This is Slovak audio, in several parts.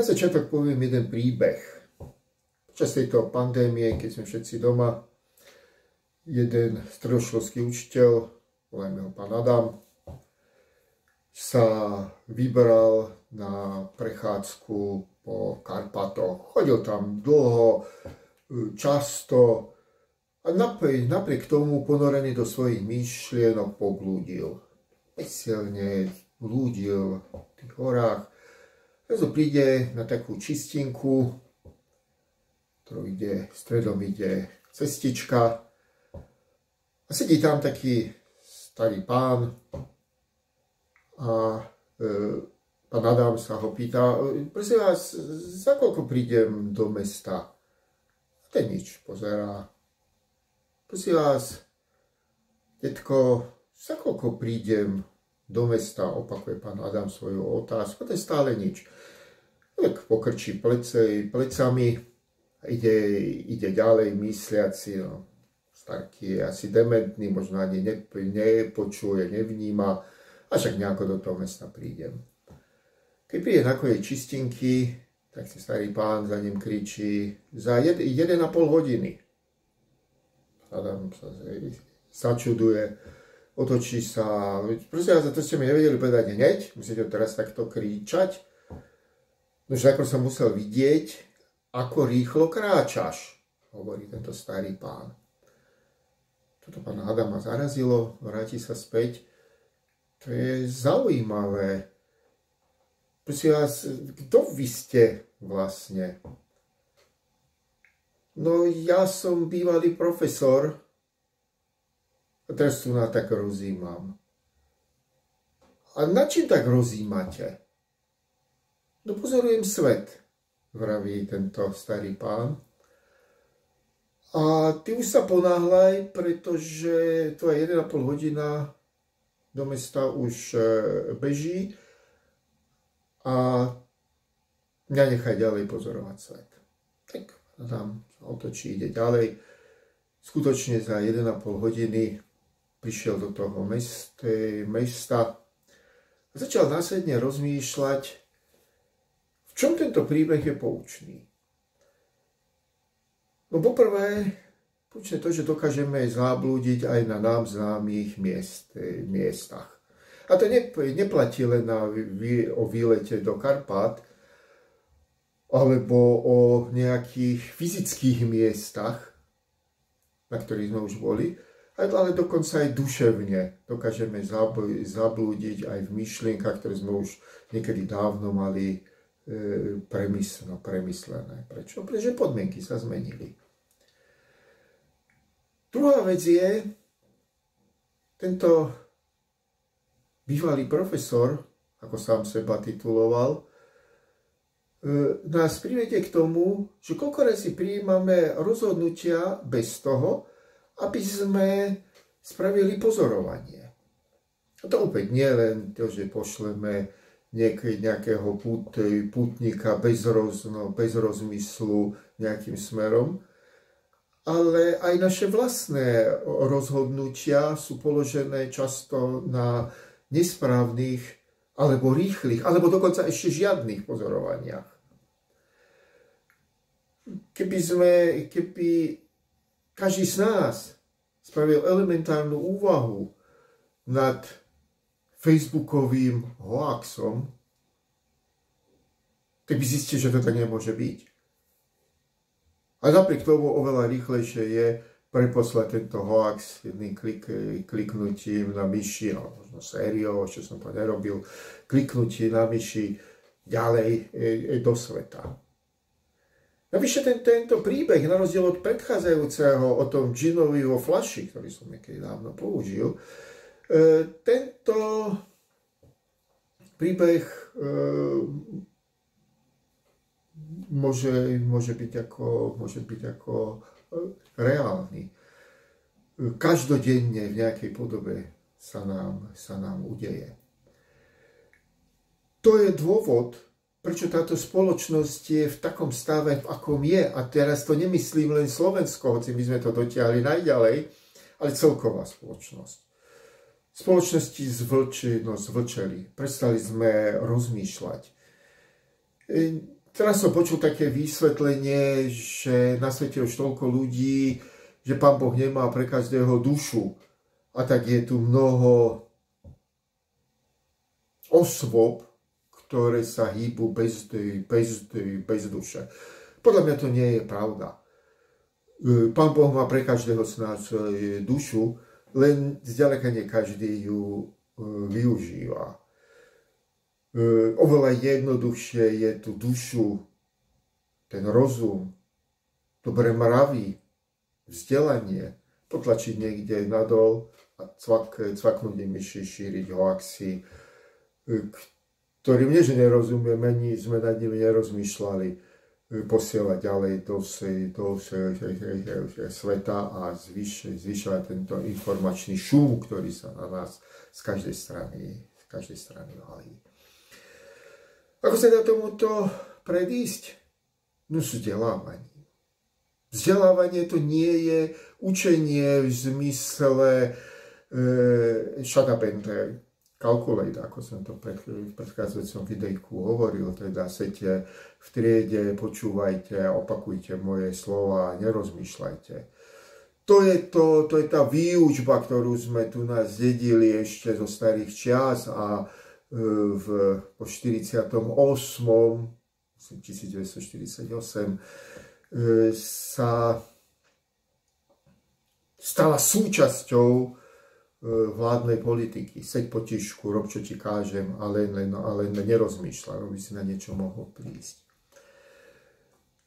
Na začiatok poviem jeden príbeh. Počas tejto pandémie, keď sme všetci doma, jeden stredoškolský učiteľ, volajme ho pán Adam, sa vybral na prechádzku po Karpatoch. Chodil tam dlho, často a napriek, napriek tomu ponorený do svojich myšlienok poblúdil. Veselne blúdil v tých horách. Zrazu príde na takú čistinku, ktorou ide, stredom ide cestička a sedí tam taký starý pán a e, pán Adam sa ho pýta, prosím vás, za koľko prídem do mesta? A ten nič, pozerá Prosím vás, detko, za koľko prídem do mesta, opakuje pán Adam svoju otázku, to je stále nič. Tak pokrčí plece, plecami ide, ide ďalej mysliaci, no, starky je asi dementný, možno ani nepočuje, nevníma, a však nejako do toho mesta prídem. Keď príde na koniec čistinky, tak si starý pán za ním kričí za 1,5 hodiny. Adam sa začuduje, otočí sa, vás, to ste mi nevedeli povedať hneď, musíte teraz takto kričať. No že ako som musel vidieť, ako rýchlo kráčaš, hovorí tento starý pán. Toto pána Adama zarazilo, vráti sa späť. To je zaujímavé. Prosím vás, kto vy ste vlastne? No ja som bývalý profesor a teraz tu na tak rozímam. A na čím tak rozímate? No pozorujem svet, vraví tento starý pán. A ty už sa ponáhľaj, pretože tvoja 1,5 hodina do mesta už e, beží a mňa nechaj ďalej pozorovať svet. Tak tam otočí, ide ďalej. Skutočne za 1,5 hodiny prišiel do toho mesta a začal následne rozmýšľať, čom tento príbeh je poučný. No poprvé, poučné to, že dokážeme záblúdiť aj na nám známych miest, miestach. A to neplatí len na, o výlete do Karpát, alebo o nejakých fyzických miestach, na ktorých sme už boli, ale dokonca aj duševne dokážeme zablúdiť aj v myšlienkach, ktoré sme už niekedy dávno mali e, premyslené. premyslené. Prečo? Pretože podmienky sa zmenili. Druhá vec je, tento bývalý profesor, ako sám seba tituloval, E, nás privedie k tomu, že koľko razy prijímame rozhodnutia bez toho, aby sme spravili pozorovanie. A to opäť nie len to, že pošleme nejakého put, putníka bez, roz, no, bez rozmyslu nejakým smerom, ale aj naše vlastné rozhodnutia sú položené často na nesprávnych alebo rýchlych, alebo dokonca ešte žiadnych pozorovaniach. Keby sme, keby každý z nás spravil elementárnu úvahu nad facebookovým hoaxom, tak by zistil, že to tak nemôže byť. A napriek tomu oveľa rýchlejšie je preposlať tento hoax jedným klik, kliknutím na myši, no možno sériou, čo som to nerobil, kliknutím na myši ďalej e, e, do sveta. Navyše ten, tento príbeh, na rozdiel od predchádzajúceho o tom džinovi vo flaši, ktorý som niekedy dávno použil, tento príbeh môže, môže, byť ako, môže byť ako reálny. Každodenne v nejakej podobe sa nám, sa nám udeje. To je dôvod, prečo táto spoločnosť je v takom stave, v akom je. A teraz to nemyslím len Slovensko, hoci my sme to dotiahli najďalej, ale celková spoločnosť. Spoločnosti zvlči, no, zvlčeli, prestali sme rozmýšľať. E, teraz som počul také vysvetlenie, že na svete už toľko ľudí, že Pán Boh nemá pre každého dušu. A tak je tu mnoho osôb, ktoré sa hýbu bez, bez, bez duše. Podľa mňa to nie je pravda. E, Pán Boh má pre každého snáď dušu, len zďaleka nie každý ju e, využíva. E, oveľa jednoduchšie je tú dušu, ten rozum, dobré mravy, vzdelanie, potlačiť niekde nadol a cvak, cvaknúť myši, šíriť hoaxy, ktorým nie, že nerozumieme, ani sme nad nimi nerozmýšľali posielať ďalej do, do sveta a zvyšovať tento informačný šum, ktorý sa na nás z každej strany, z každej strany valí. Ako sa dá tomuto predísť? No vzdelávanie. Vzdelávanie to nie je učenie v zmysle e, up and calculate, ako som to pred, v predchádzajúcom videjku hovoril, teda sete v triede, počúvajte, opakujte moje slova, nerozmýšľajte. To je, to, to je tá výučba, ktorú sme tu nás zdedili ešte zo starých čias a e, v, po 48. 1948 sa stala súčasťou E, vládnej politiky. Seď po tišku, rob čo ti kážem, ale, len, ale nerozmýšľa, aby si na niečo mohol prísť.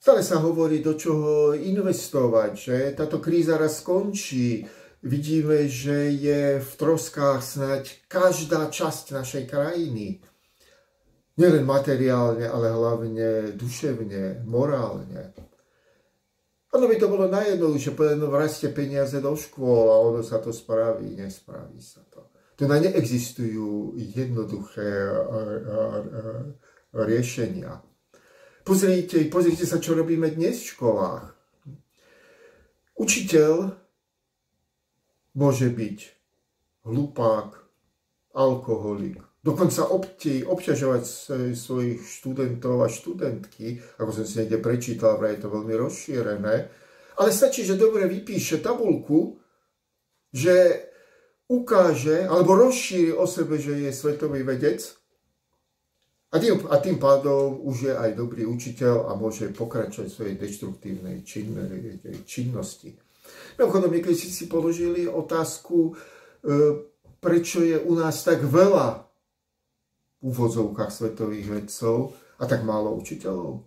Stále sa hovorí, do čoho investovať, že táto kríza raz skončí. Vidíme, že je v troskách snať každá časť našej krajiny. Nielen materiálne, ale hlavne duševne, morálne. Ono by to bolo najjednoduchšie, povedať, no vraste peniaze do škôl a ono sa to spraví, nespraví sa to. Tu na neexistujú jednoduché riešenia. Pozrite, pozrite sa, čo robíme dnes v školách. Učiteľ môže byť hlupák, alkoholik, dokonca obti, obťažovať svojich študentov a študentky, ako som si niekde prečítal, vraj je to veľmi rozšírené, ale stačí, že dobre vypíše tabulku, že ukáže alebo rozšíri o sebe, že je svetový vedec a tým, a tým pádom už je aj dobrý učiteľ a môže pokračovať v svojej deštruktívnej činnosti. Mimochodom, keď si si položili otázku, e, prečo je u nás tak veľa úvodzovkách svetových vedcov a tak málo učiteľov?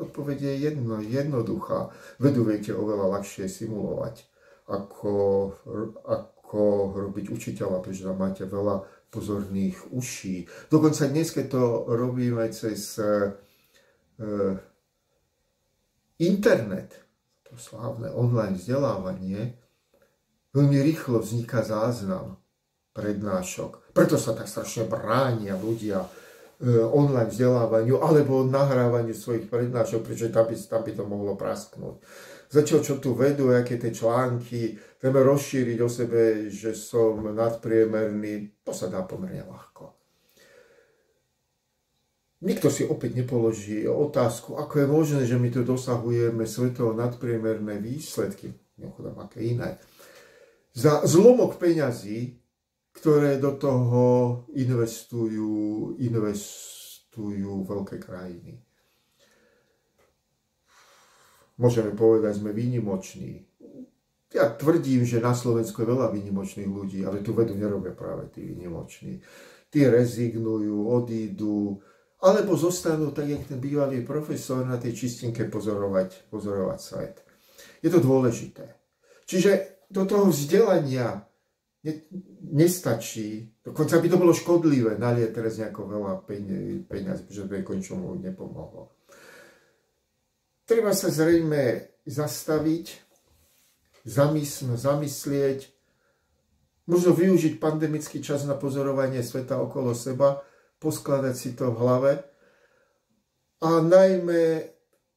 Odpoveď je jedno, jednoduchá. Vedu viete oveľa ľahšie simulovať, ako, ako robiť učiteľa, pretože tam máte veľa pozorných uší. Dokonca dnes, keď to robíme cez e, internet, to slávne online vzdelávanie, veľmi rýchlo vzniká záznam prednášok. Preto sa tak strašne bránia ľudia e, online vzdelávaniu alebo nahrávaniu svojich prednášok, pretože tam by, tam by to mohlo prasknúť. Začal, čo tu vedú, aké tie články, chceme rozšíriť o sebe, že som nadpriemerný, to sa dá pomerne ľahko. Nikto si opäť nepoloží otázku, ako je možné, že my tu dosahujeme svetovo nadpriemerné výsledky, mimochodom aké iné. Za zlomok peňazí ktoré do toho investujú, investujú veľké krajiny. Môžeme povedať, sme výnimoční. Ja tvrdím, že na Slovensku je veľa výnimočných ľudí, ale tu vedu nerobia práve tí výnimoční. Tí rezignujú, odídu, alebo zostanú tak, jak ten bývalý profesor na tej čistinke pozorovať, pozorovať svet. Je to dôležité. Čiže do toho vzdelania ne, nestačí, dokonca by to bolo škodlivé, nalieť teraz nejako veľa peniaz, pretože by končomu nepomohlo. Treba sa zrejme zastaviť, zamysl, zamyslieť, možno využiť pandemický čas na pozorovanie sveta okolo seba, poskladať si to v hlave a najmä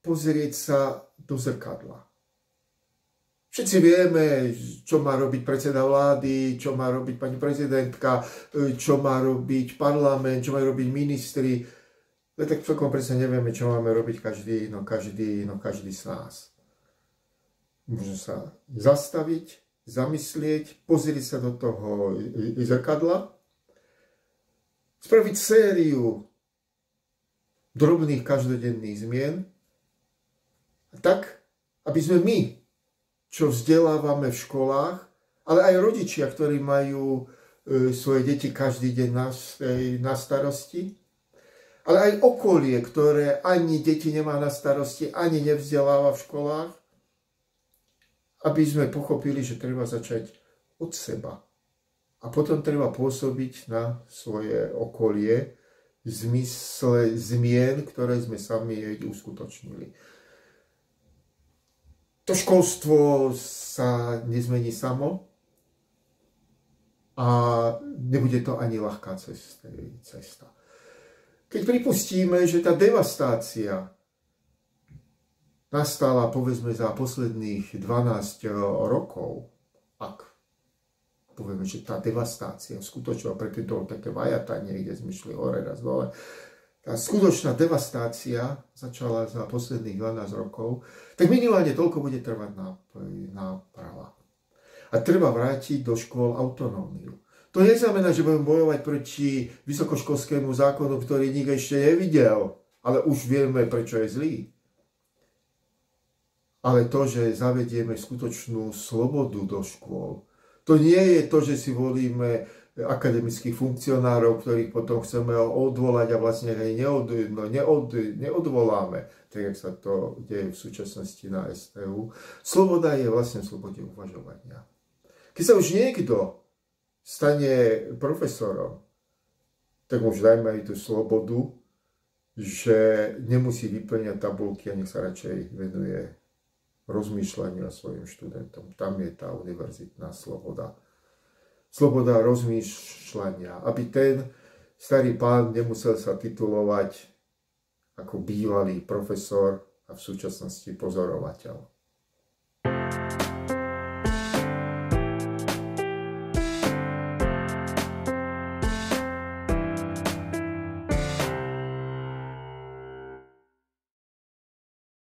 pozrieť sa do zrkadla. Všetci vieme, čo má robiť predseda vlády, čo má robiť pani prezidentka, čo má robiť parlament, čo má robiť ministri. Ale tak celkom presne nevieme, čo máme robiť každý, no každý, no každý z nás. Môžeme sa zastaviť, zamyslieť, pozrieť sa do toho zrkadla, spraviť sériu drobných každodenných zmien, tak, aby sme my, čo vzdelávame v školách, ale aj rodičia, ktorí majú e, svoje deti každý deň na, na starosti, ale aj okolie, ktoré ani deti nemá na starosti, ani nevzdeláva v školách, aby sme pochopili, že treba začať od seba. A potom treba pôsobiť na svoje okolie v zmysle zmien, ktoré sme sami uskutočnili. To školstvo sa nezmení samo a nebude to ani ľahká cesta. Keď pripustíme, že tá devastácia nastala povedzme za posledných 12 rokov, ak povieme, že tá devastácia skutočná, pre to také vajatanie, kde sme šli hore raz dole, tá skutočná devastácia začala za posledných 12 rokov, tak minimálne toľko bude trvať náprava. A treba vrátiť do škôl autonómiu. To neznamená, že budeme bojovať proti vysokoškolskému zákonu, ktorý nik ešte nevidel, ale už vieme, prečo je zlý. Ale to, že zavedieme skutočnú slobodu do škôl, to nie je to, že si volíme akademických funkcionárov, ktorých potom chceme odvolať a vlastne aj neod, no, neod, neodvoláme, tak jak sa to deje v súčasnosti na STU. Sloboda je vlastne v slobode uvažovania. Keď sa už niekto stane profesorom, tak už dajme aj tú slobodu, že nemusí vyplňať tabulky a nech sa radšej venuje rozmýšľaniu a svojim študentom. Tam je tá univerzitná sloboda. Sloboda rozmýšľania, aby ten starý pán nemusel sa titulovať ako bývalý profesor a v súčasnosti pozorovateľ.